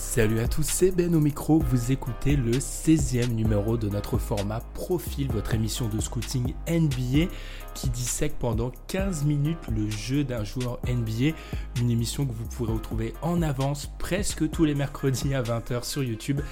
Salut à tous, c'est Ben au micro. Vous écoutez le 16e numéro de notre format Profil, votre émission de scouting NBA qui dissèque pendant 15 minutes le jeu d'un joueur NBA. Une émission que vous pourrez retrouver en avance presque tous les mercredis à 20h sur YouTube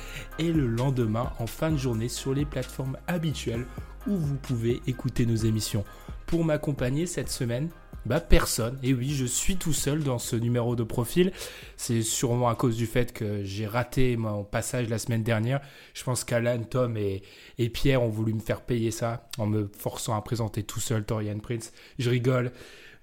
et le lendemain en fin de journée sur les plateformes habituelles où vous pouvez écouter nos émissions. Pour m'accompagner cette semaine, bah personne. Et oui, je suis tout seul dans ce numéro de profil. C'est sûrement à cause du fait que j'ai raté mon passage la semaine dernière. Je pense qu'Alan, Tom et, et, Pierre ont voulu me faire payer ça en me forçant à présenter tout seul Torian Prince. Je rigole.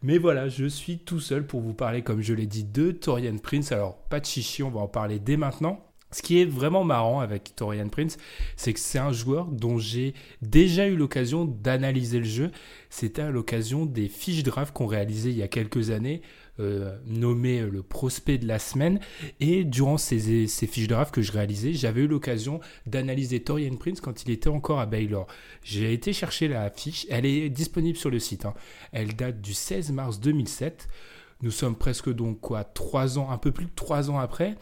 Mais voilà, je suis tout seul pour vous parler, comme je l'ai dit, de Torian Prince. Alors, pas de chichi, on va en parler dès maintenant. Ce qui est vraiment marrant avec Torian Prince, c'est que c'est un joueur dont j'ai déjà eu l'occasion d'analyser le jeu. C'était à l'occasion des fiches draft qu'on réalisait il y a quelques années, euh, nommé le prospect de la semaine. Et durant ces, ces fiches draft que je réalisais, j'avais eu l'occasion d'analyser Torian Prince quand il était encore à Baylor. J'ai été chercher la fiche, elle est disponible sur le site. Hein. Elle date du 16 mars 2007. Nous sommes presque donc quoi, trois ans, un peu plus de trois ans après.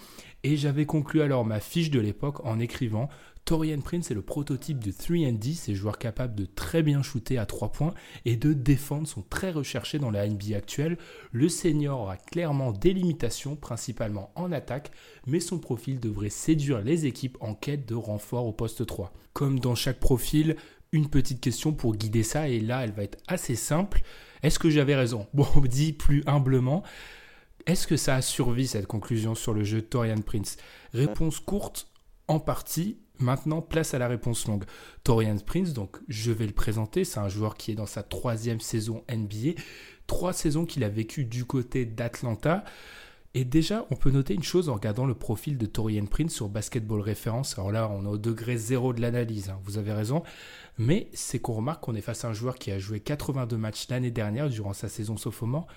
Et j'avais conclu alors ma fiche de l'époque en écrivant Torian Prince est le prototype de 3D, ces joueurs capables de très bien shooter à 3 points et de défendre sont très recherchés dans la NBA actuelle. Le senior a clairement des limitations, principalement en attaque, mais son profil devrait séduire les équipes en quête de renfort au poste 3. Comme dans chaque profil, une petite question pour guider ça, et là elle va être assez simple. Est-ce que j'avais raison Bon, on dit plus humblement. Est-ce que ça a survécu cette conclusion sur le jeu Torian Prince? Réponse courte, en partie. Maintenant, place à la réponse longue. Torian Prince, donc je vais le présenter, c'est un joueur qui est dans sa troisième saison NBA, trois saisons qu'il a vécues du côté d'Atlanta. Et déjà, on peut noter une chose en regardant le profil de Torian Prince sur Basketball Référence. Alors là, on est au degré zéro de l'analyse, hein, vous avez raison. Mais c'est qu'on remarque qu'on est face à un joueur qui a joué 82 matchs l'année dernière durant sa saison sophomore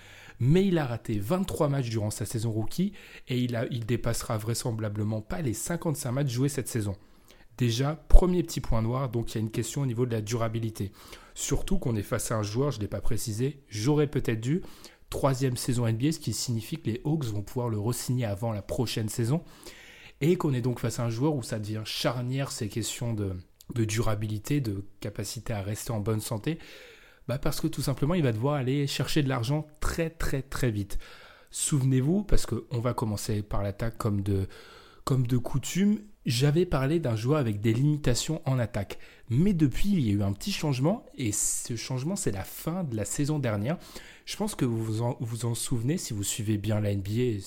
mais il a raté 23 matchs durant sa saison rookie et il, a, il dépassera vraisemblablement pas les 55 matchs joués cette saison. Déjà, premier petit point noir, donc il y a une question au niveau de la durabilité. Surtout qu'on est face à un joueur, je ne l'ai pas précisé, j'aurais peut-être dû, troisième saison NBA, ce qui signifie que les Hawks vont pouvoir le re-signer avant la prochaine saison. Et qu'on est donc face à un joueur où ça devient charnière ces questions de, durabilité, de capacité à rester en bonne santé. Bah Parce que tout simplement, il va devoir aller chercher de l'argent très très très vite. Souvenez-vous, parce qu'on va commencer par l'attaque comme de coutume, j'avais parlé d'un joueur avec des limitations en attaque. Mais depuis, il y a eu un petit changement, et ce changement, c'est la fin de la saison dernière. Je pense que vous vous en, souvenez, si vous suivez bien la NBA,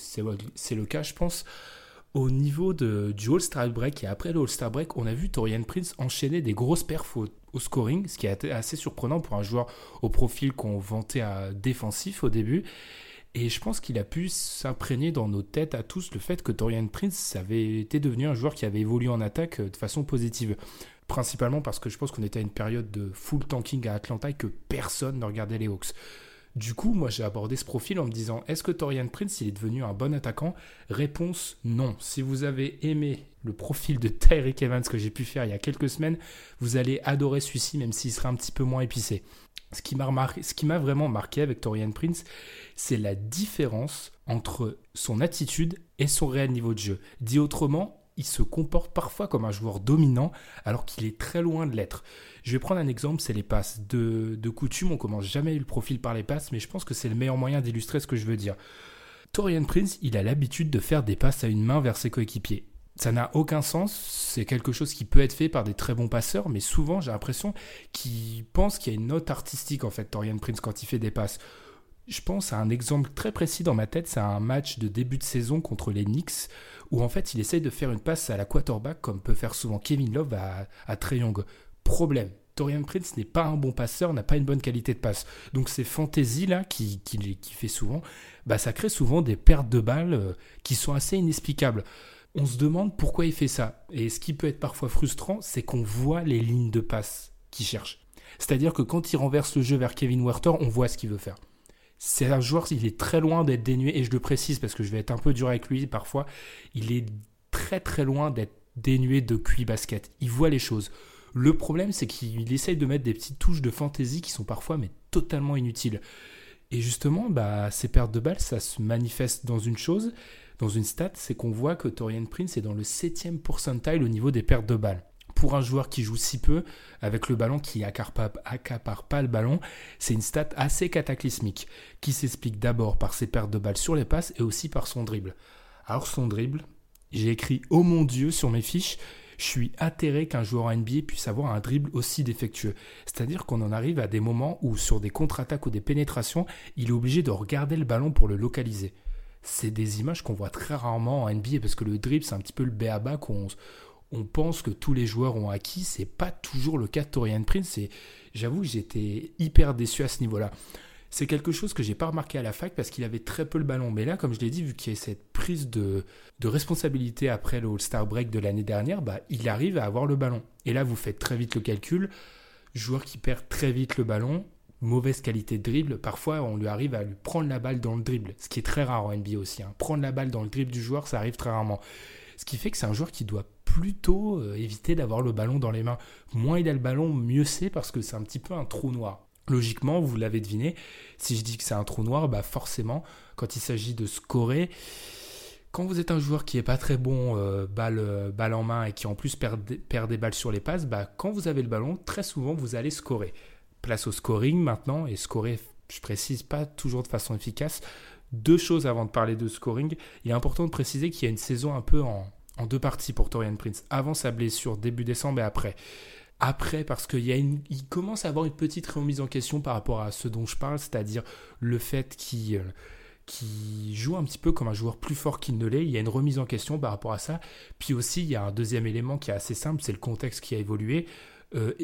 c'est le cas, je pense. Au niveau de, du All-Star Break et après le All-Star Break, on a vu Torian Prince enchaîner des grosses perfs au, scoring, ce qui est assez surprenant pour un joueur au profil qu'on vantait défensif au début. Et je pense qu'il a pu s'imprégner dans nos têtes à tous le fait que Torian Prince avait été devenu un joueur qui avait évolué en attaque euh, de façon positive. Principalement parce que je pense qu'on était à une période de full tanking à Atlanta et que personne ne regardait les Hawks. Du coup, moi j'ai abordé ce profil en me disant est-ce que Torian Prince est devenu un bon attaquant? Réponse non. Si vous avez aimé le profil de Tyreek Evans que j'ai pu faire il y a quelques semaines, vous allez adorer celui-ci même s'il sera un petit peu moins épicé. Ce qui m'a vraiment marqué avec Torian Prince, c'est la différence entre son attitude et son réel niveau de jeu. Dit autrement, il se comporte parfois comme un joueur dominant alors qu'il est très loin de l'être. Je vais prendre un exemple, c'est les passes. De, coutume, on commence jamais le profil par les passes, mais je pense que c'est le meilleur moyen d'illustrer ce que je veux dire. Torian Prince, il a l'habitude de faire des passes à une main vers ses coéquipiers. Ça n'a aucun sens, c'est quelque chose qui peut être fait par des très bons passeurs, mais souvent j'ai l'impression qu'il pense qu'il y a une note artistique en fait, Torian Prince, quand il fait des passes. Je pense à un exemple très précis dans ma tête, c'est un match de début de saison contre les Knicks, où en fait il essaye de faire une passe à la quarterback, comme peut faire souvent Kevin Love à, à Young. Problème, Torian Prince n'est pas un bon passeur, n'a pas une bonne qualité de passe. Donc ces fantaisies-là, qui, fait souvent, bah, ça crée souvent des pertes de balles euh, qui sont assez inexplicables. On se demande pourquoi il fait ça. Et ce qui peut être parfois frustrant, c'est qu'on voit les lignes de passe qu'il cherche. C'est-à-dire que quand il renverse le jeu vers Kevin Werther, on voit ce qu'il veut faire. C'est un joueur, il est très loin d'être dénué, et je le précise parce que je vais être un peu dur avec lui parfois, il est très très loin d'être dénué de QI basket. Il voit les choses. Le problème, c'est qu'il essaye de mettre des petites touches de fantaisie qui sont parfois mais totalement inutiles. Et justement, bah, ces pertes de balles, ça se manifeste dans une chose, dans une stat, c'est qu'on voit que Torian Prince est dans le 7 percentile au niveau des pertes de balles. Pour un joueur qui joue si peu, avec le ballon qui accapare, accapare pas le ballon, c'est une stat assez cataclysmique, qui s'explique d'abord par ses pertes de balles sur les passes et aussi par son dribble. Alors son dribble, j'ai écrit Oh mon Dieu sur mes fiches, je suis atterré qu'un joueur NBA puisse avoir un dribble aussi défectueux. C'est-à-dire qu'on en arrive à des moments où sur des contre-attaques ou des pénétrations, il est obligé de regarder le ballon pour le localiser. C'est des images qu'on voit très rarement en NBA parce que le dribble c'est un petit peu le béaba qu'on on pense que tous les joueurs ont acquis. C'est pas toujours le cas de Torian Prince et j'avoue j'étais hyper déçu à ce niveau-là c'est quelque chose que j'ai pas remarqué à la fac parce qu'il avait très peu le ballon. Mais là, comme je l'ai dit, vu qu'il y a cette prise de, responsabilité après le All-Star Break de l'année dernière, bah, il arrive à avoir le ballon. Et là, vous faites très vite le calcul. Joueur qui perd très vite le ballon, mauvaise qualité de dribble. Parfois, on lui arrive à lui prendre la balle dans le dribble, ce qui est très rare en NBA aussi. Hein. Prendre la balle dans le dribble du joueur, ça arrive très rarement. Ce qui fait que c'est un joueur qui doit plutôt euh, éviter d'avoir le ballon dans les mains. Moins il a le ballon, mieux c'est parce que c'est un petit peu un trou noir. Logiquement, vous l'avez deviné, si je dis que c'est un trou noir, bah forcément, quand il s'agit de scorer, quand vous êtes un joueur qui est pas très bon euh, balle, balle, en main et qui en plus perd, perd, des balles sur les passes, bah quand vous avez le ballon, très souvent vous allez scorer. Place au scoring maintenant, et scorer, je précise pas toujours de façon efficace. Deux choses avant de parler de scoring. Il est important de préciser qu'il y a une saison un peu en, en deux parties pour Torian Prince. Avant sa blessure, début décembre et après après parce qu'il il commence à avoir une petite remise en question par rapport à ce dont je parle, c'est-à-dire le fait qu'il euh, qui joue un petit peu comme un joueur plus fort qu'il ne l'est. Il y a une remise en question par rapport à ça. Puis aussi, il y a un deuxième élément qui est assez simple, c'est le contexte qui a évolué. Euh,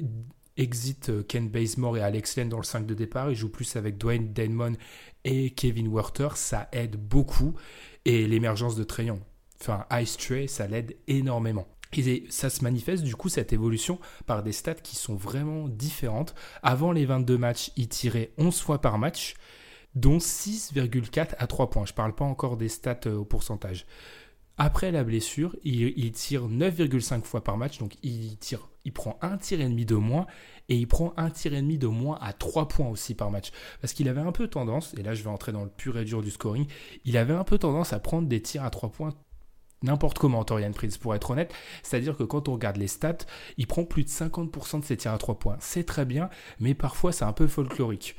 exit euh, Ken Bazemore et Alex Len dans le 5 de départ. Il joue plus avec Dwayne Denmon et Kevin Werther. Ça aide beaucoup. Et l'émergence de Trayon, enfin Ice Tray, ça l'aide énormément. Et ça se manifeste du coup cette évolution par des stats qui sont vraiment différentes. Avant les 22 matchs, il tirait 11 fois par match, dont 6,4 à 3 points. Je ne parle pas encore des stats euh, au pourcentage. Après la blessure, il, tire 9,5 fois par match, donc il, tire, il prend un tir et demi de moins et il prend un tir et demi de moins à 3 points aussi par match. Parce qu'il avait un peu tendance, et là je vais entrer dans le pur et dur du scoring, il avait un peu tendance à prendre des tirs à 3 points n'importe comment Torian Prince pour être honnête. C'est-à-dire que quand on regarde les stats, il prend plus de 50% de ses tirs à 3 points. C'est très bien, mais parfois c'est un peu folklorique.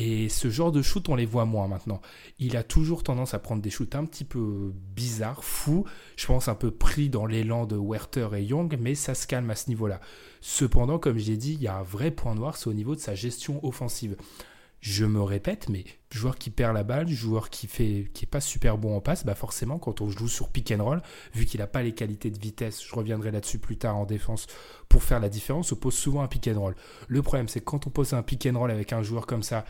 Et ce genre de shoot, on les voit moins maintenant. Il a toujours tendance à prendre des shoots un petit peu bizarres, fous. Je pense un peu pris dans l'élan de Werther et Young, mais ça se calme à ce niveau-là. Cependant, comme j'ai dit, il y a un vrai point noir, c'est au niveau de sa gestion offensive je me répète, mais joueur qui perd la balle, joueur qui fait pas super bon en passe, bah forcément quand on joue sur pick and roll, vu qu'il n'a pas les qualités de vitesse, je reviendrai là-dessus plus tard en défense pour faire la différence, on pose souvent un pick and roll. Le problème c'est que quand on pose un pick and roll avec un joueur comme ça,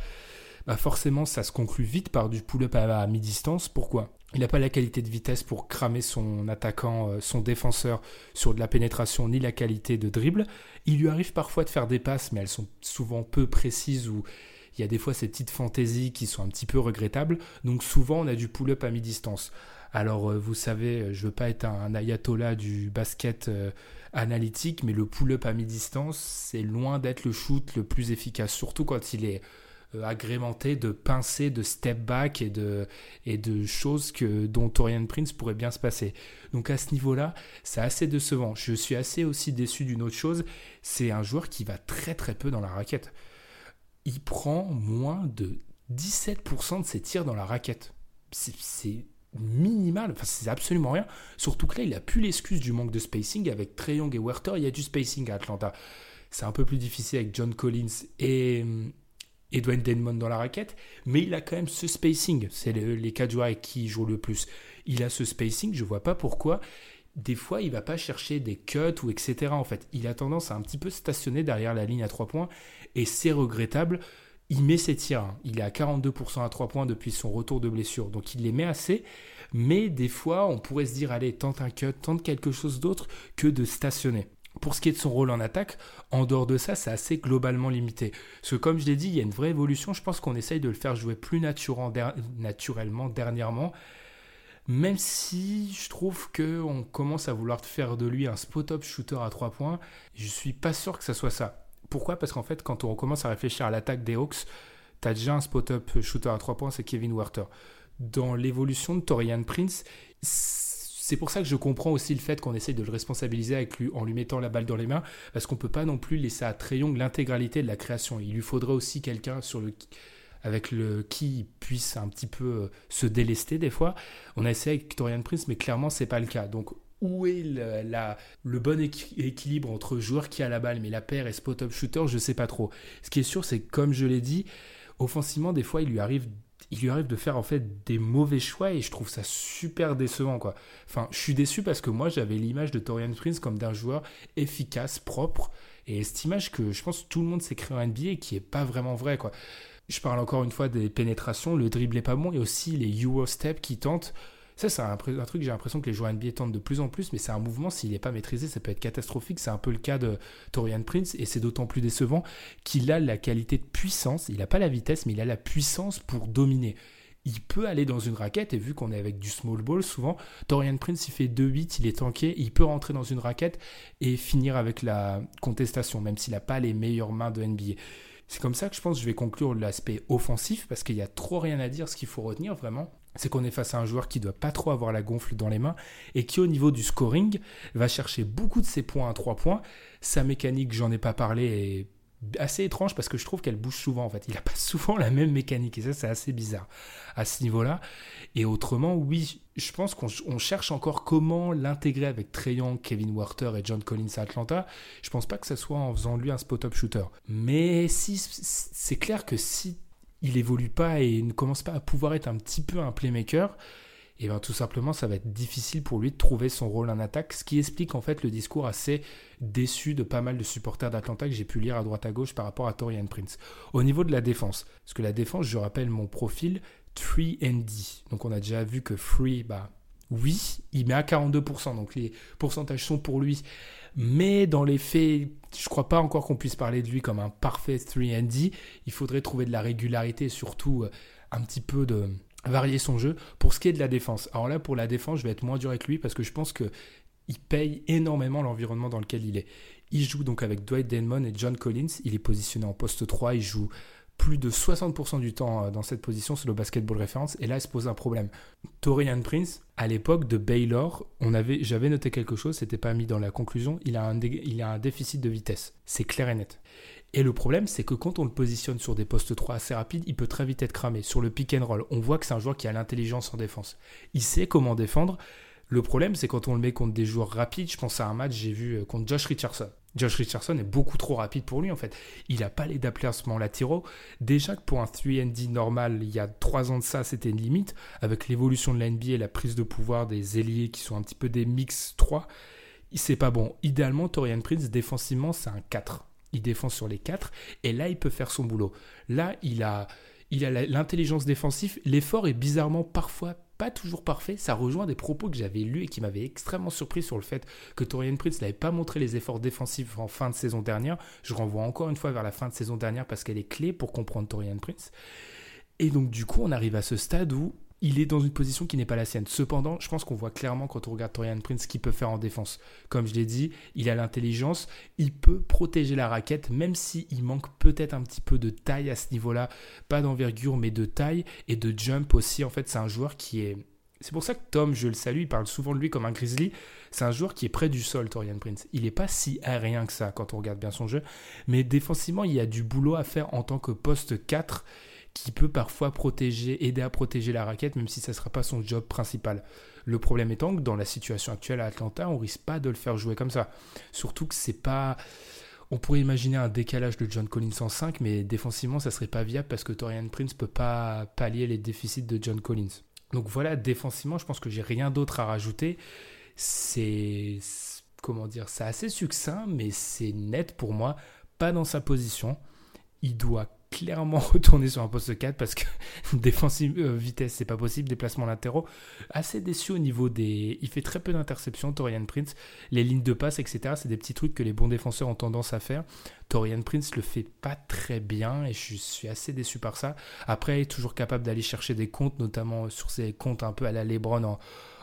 bah forcément ça se conclut vite par du pull-up à, mi-distance. Pourquoi? Il n'a pas la qualité de vitesse pour cramer son attaquant, euh, son défenseur sur de la pénétration, ni la qualité de dribble. Il lui arrive parfois de faire des passes, mais elles sont souvent peu précises ou il y a des fois ces petites fantaisies qui sont un petit peu regrettables. Donc souvent, on a du pull-up à mi-distance. Alors, euh, vous savez, je veux pas être un, ayatollah du basket euh, analytique, mais le pull-up à mi-distance, c'est loin d'être le shoot le plus efficace, surtout quand il est euh, agrémenté de pincées, de step back et de, et de choses que, dont Torian Prince pourrait bien se passer. Donc à ce niveau-là, c'est assez décevant. Je suis assez aussi déçu d'une autre chose, c'est un joueur qui va très très peu dans la raquette il prend moins de 17% de ses tirs dans la raquette. C'est minimal, enfin c'est absolument rien. Surtout que là, il a plus l'excuse du manque de spacing. Avec Trey Young et Werther, il y a du spacing à Atlanta. C'est un peu plus difficile avec John Collins et, Edwin Denmon dans la raquette, mais il a quand même ce spacing. C'est les avec qui il joue le plus. Il a ce spacing, je vois pas pourquoi des fois, il va pas chercher des cuts ou etc. En fait, il a tendance à un petit peu stationner derrière la ligne à 3 points et c'est regrettable. Il met ses tirs. Hein. Il est à 42% à 3 points depuis son retour de blessure. Donc il les met assez. Mais des fois, on pourrait se dire, allez, tente un cut, tente quelque chose d'autre que de stationner. Pour ce qui est de son rôle en attaque, en dehors de ça, c'est assez globalement limité. Parce que comme je l'ai dit, il y a une vraie évolution. Je pense qu'on essaye de le faire jouer plus naturellement dernièrement. Même si je trouve qu'on commence à vouloir faire de lui un spot-up shooter à 3 points, je suis pas sûr que ça soit ça. Pourquoi? Parce qu'en fait, quand on commence à réfléchir à l'attaque des Hawks, tu as déjà un spot-up shooter à 3 points, c'est Kevin Werther. Dans l'évolution de Torian Prince, c'est pour ça que je comprends aussi le fait qu'on essaye de le responsabiliser avec lui, en lui mettant la balle dans les mains, parce qu'on peut pas non plus laisser à Trayong l'intégralité de la création. Il lui faudrait aussi quelqu'un sur le avec le qui puisse un petit peu euh, se délester des fois. On a essayé avec Torian Prince, mais clairement c'est pas le cas. Donc où est le, bon équilibre entre joueur qui a la balle mais la paire et spot-up shooter, je sais pas trop. Ce qui est sûr, c'est que comme je l'ai dit, offensivement des fois il lui arrive il lui arrive de faire en fait des mauvais choix et je trouve ça super décevant quoi. Enfin, je suis déçu parce que moi j'avais l'image de Torian Prince comme d'un joueur efficace, propre et cette image que je pense tout le monde s'est créé en NBA et qui est pas vraiment vrai quoi. Je parle encore une fois des pénétrations, le dribble est pas bon, et aussi les Euro Step qui tentent. Ça, c'est un, truc, j'ai l'impression que les joueurs NBA tentent de plus en plus, mais c'est un mouvement, s'il n'est pas maîtrisé, ça peut être catastrophique. C'est un peu le cas de Torian Prince, et c'est d'autant plus décevant qu'il a la qualité de puissance, il n'a pas la vitesse, mais il a la puissance pour dominer. Il peut aller dans une raquette, et vu qu'on est avec du small ball, souvent, Torian Prince, il fait 2-8, il est tanké, il peut rentrer dans une raquette et finir avec la contestation, même s'il n'a pas les meilleures mains de NBA. C'est comme ça que je pense que je vais conclure l'aspect offensif parce qu'il y a trop rien à dire. Ce qu'il faut retenir vraiment, c'est qu'on est face à un joueur qui doit pas trop avoir la gonfle dans les mains et qui au niveau du scoring va chercher beaucoup de ses points à 3 points. Sa mécanique, j'en ai pas parlé, est assez étrange parce que je trouve qu'elle bouge souvent en fait. Il n'a pas souvent la même mécanique et ça c'est assez bizarre à ce niveau-là. Et autrement, oui, je pense qu'on cherche encore comment l'intégrer avec Trayon, Kevin Werther et John Collins à Atlanta. Je pense pas que ce soit en faisant lui un spot-up shooter. Mais si c'est clair que si il évolue pas et ne commence pas à pouvoir être un petit peu un playmaker, et bien tout simplement ça va être difficile pour lui de trouver son rôle en attaque, ce qui explique en fait le discours assez déçu de pas mal de supporters d'Atlanta que j'ai pu lire à droite à gauche par rapport à Torian Prince. Au niveau de la défense, parce que la défense, je rappelle mon profil, 3 and D. Donc on a déjà vu que Free, bah oui, il met à 42%, donc les pourcentages sont pour lui. Mais dans les faits, je crois pas encore qu'on puisse parler de lui comme un parfait 3 and D. Il faudrait trouver de la régularité surtout euh, un petit peu de varier son jeu. Pour ce qui est de la défense, alors là pour la défense, je vais être moins dur avec lui parce que je pense que il paye énormément l'environnement dans lequel il est. Il joue donc avec Dwight Denman et John Collins. Il est positionné en poste 3. Il joue plus de 60% du temps euh, dans cette position sur le basketball référence. Et là, il se pose un problème. Torian Prince, à l'époque de Baylor, on avait, j'avais noté quelque chose, c'était pas mis dans la conclusion. Il a un, il a un déficit de vitesse. C'est clair et net. Et le problème, c'est que quand on le positionne sur des postes 3 assez rapides, il peut très vite être cramé. Sur le pick and roll, on voit que c'est un joueur qui a l'intelligence en défense. Il sait comment défendre. Le problème, c'est quand on le met contre des joueurs rapides. Je pense à un match, j'ai vu euh, contre Josh Richardson. Josh Richardson est beaucoup trop rapide pour lui en fait. Il n'a pas les déplacements latéraux. Déjà que pour un 3D normal, il y a 3 ans de ça, c'était une limite. Avec l'évolution de la NBA et la prise de pouvoir des ailiers qui sont un petit peu des mix 3, c'est pas bon. Idéalement, Torian Prince, défensivement, c'est un 4 il défend sur les quatre, et là, il peut faire son boulot. Là, il a il a l'intelligence défensive, l'effort est bizarrement parfois pas toujours parfait. Ça rejoint des propos que j'avais lus et qui m'avaient extrêmement surpris sur le fait que Torian Prince n'avait pas montré les efforts défensifs en fin de saison dernière. Je renvoie encore une fois vers la fin de saison dernière parce qu'elle est clé pour comprendre Torian Prince. Et donc du coup, on arrive à ce stade où il est dans une position qui n'est pas la sienne. Cependant, je pense qu'on voit clairement quand on regarde Torian Prince ce qu'il peut faire en défense. Comme je l'ai dit, il a l'intelligence, il peut protéger la raquette, même s'il manque peut-être un petit peu de taille à ce niveau-là. Pas d'envergure, mais de taille et de jump aussi. En fait, c'est un joueur qui est... C'est pour ça que Tom, je le salue, il parle souvent de lui comme un grizzly. C'est un joueur qui est près du sol, Torian Prince. Il n'est pas si aérien que ça quand on regarde bien son jeu. Mais défensivement, il y a du boulot à faire en tant que poste 4 qui peut parfois protéger, aider à protéger la raquette, même si ça ne sera pas son job principal. Le problème étant que dans la situation actuelle à Atlanta, on risque pas de le faire jouer comme ça. Surtout que c'est pas. On pourrait imaginer un décalage de John Collins en 5, mais défensivement, ça serait pas viable parce que Torian Prince peut pas pallier les déficits de John Collins. Donc voilà, défensivement, je pense que j'ai rien d'autre à rajouter. c'est comment dire, c'est assez succinct, mais c'est net pour moi, pas dans sa position. Il doit clairement retourner sur un poste 4 parce que défensive euh, vitesse c'est pas possible déplacement latéraux assez déçu au niveau des il fait très peu d'interceptions Torian Prince. Les lignes de passe etc c'est des petits trucs que les bons défenseurs ont tendance à faire. Torian Prince le fait pas très bien et je suis assez déçu par ça. Après il est toujours capable d'aller chercher des comptes notamment sur ses comptes un peu à la Lebron en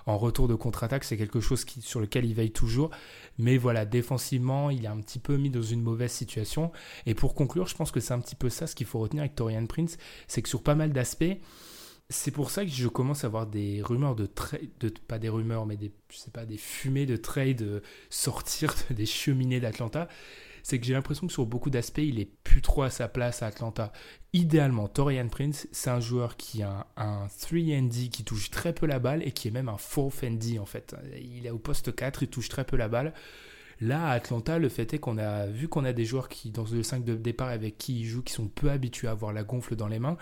en retour de contre-attaque, c'est quelque chose sur lequel il veille toujours. Mais voilà, défensivement, il est un petit peu mis dans une mauvaise situation. Et pour conclure, je pense que c'est un petit peu ça ce qu'il faut retenir avec Torian Prince, c'est que sur pas mal d'aspects, c'est pour ça que je commence à avoir des rumeurs de trade, de, pas des rumeurs, mais des, je pas, des fumées de trade euh, sortir des cheminées d'Atlanta c'est que j'ai l'impression que sur beaucoup d'aspects, il est plus trop à sa place à Atlanta. Idéalement, Torian Prince, c'est un joueur qui a un 3D qui touche très peu la balle et qui est même un 4 en fait. Il est au poste 4, il touche très peu la balle. Là, à Atlanta, le fait est qu'on a vu qu'on a des joueurs qui, dans le 5 de départ avec qui il joue, qui sont peu habitués à avoir la gonfle dans les mains.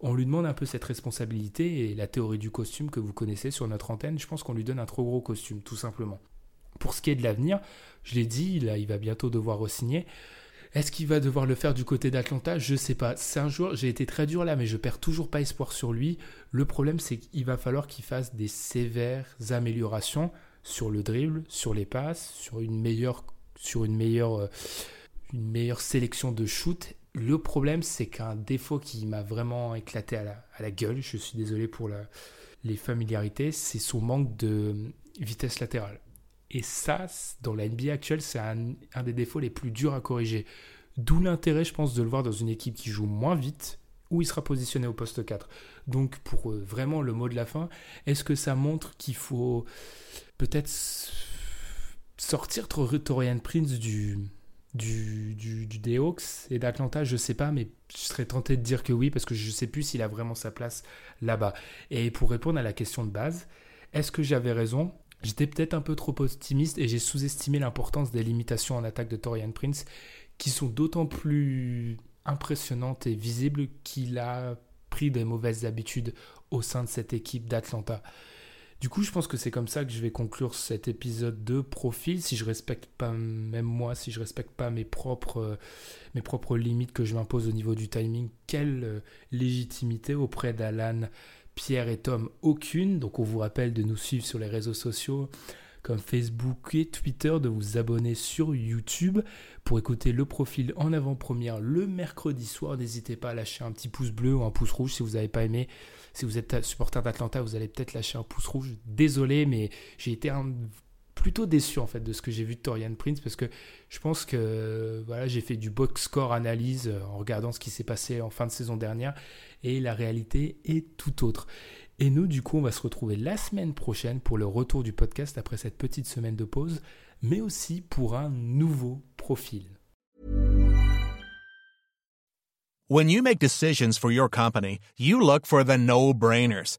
On lui demande un peu cette responsabilité et la théorie du costume que vous connaissez sur notre antenne, je pense qu'on lui donne un trop gros costume, tout simplement. Pour ce qui est de l'avenir, je l'ai dit, il va bientôt devoir re-signer. Est-ce qu'il va devoir le faire du côté d'Atlanta? Je ne sais pas. C'est un joueur, j'ai été très dur là, mais je perds toujours pas espoir sur lui. Le problème, c'est qu'il va falloir qu'il fasse des sévères améliorations sur le dribble, sur les passes, sur une meilleure, euh, sélection de shoot. Le problème, c'est qu'un défaut qui m'a vraiment éclaté à la, gueule, je suis désolé pour les familiarités, c'est son manque de vitesse latérale. Et ça, dans la NBA actuelle, c'est un, des défauts les plus durs à corriger. D'où l'intérêt, je pense, de le voir dans une équipe qui joue moins vite, où il sera positionné au poste 4. Donc, pour euh, vraiment le mot de la fin, est-ce que ça montre qu'il faut peut-être sortir Torian Prince du, du, du, du et d'Atlanta? Je sais pas, mais je serais tenté de dire que oui, parce que je ne sais plus s'il a vraiment sa place là-bas. Et pour répondre à la question de base, est-ce que j'avais raison? J'étais peut-être un peu trop optimiste et j'ai sous-estimé l'importance des limitations en attaque de Torian Prince, qui sont d'autant plus impressionnantes et visibles qu'il a pris des mauvaises habitudes au sein de cette équipe d'Atlanta. Du coup, je pense que c'est comme ça que je vais conclure cet épisode de profil. Si je respecte pas, même moi, si je respecte pas mes propres, mes propres limites que je m'impose au niveau du timing, quelle euh, légitimité auprès d'Alan Pierre et Tom aucune. Donc on vous rappelle de nous suivre sur les réseaux sociaux comme Facebook et Twitter, de vous abonner sur YouTube pour écouter le profil en avant-première le mercredi soir. N'hésitez pas à lâcher un petit pouce bleu ou un pouce rouge si vous n'avez pas aimé. Si vous êtes supporter d'Atlanta, vous allez peut-être lâcher un pouce rouge. Désolé, mais j'ai été un plutôt déçu en fait de ce que j'ai vu de Torian Prince parce que je pense que voilà j'ai fait du box score analyse euh, en regardant ce qui s'est passé en fin de saison dernière et la réalité est tout autre. Et nous du coup on va se retrouver la semaine prochaine pour le retour du podcast après cette petite semaine de pause mais aussi pour un nouveau profil. When you make decisions for your company, you look for the no-brainers.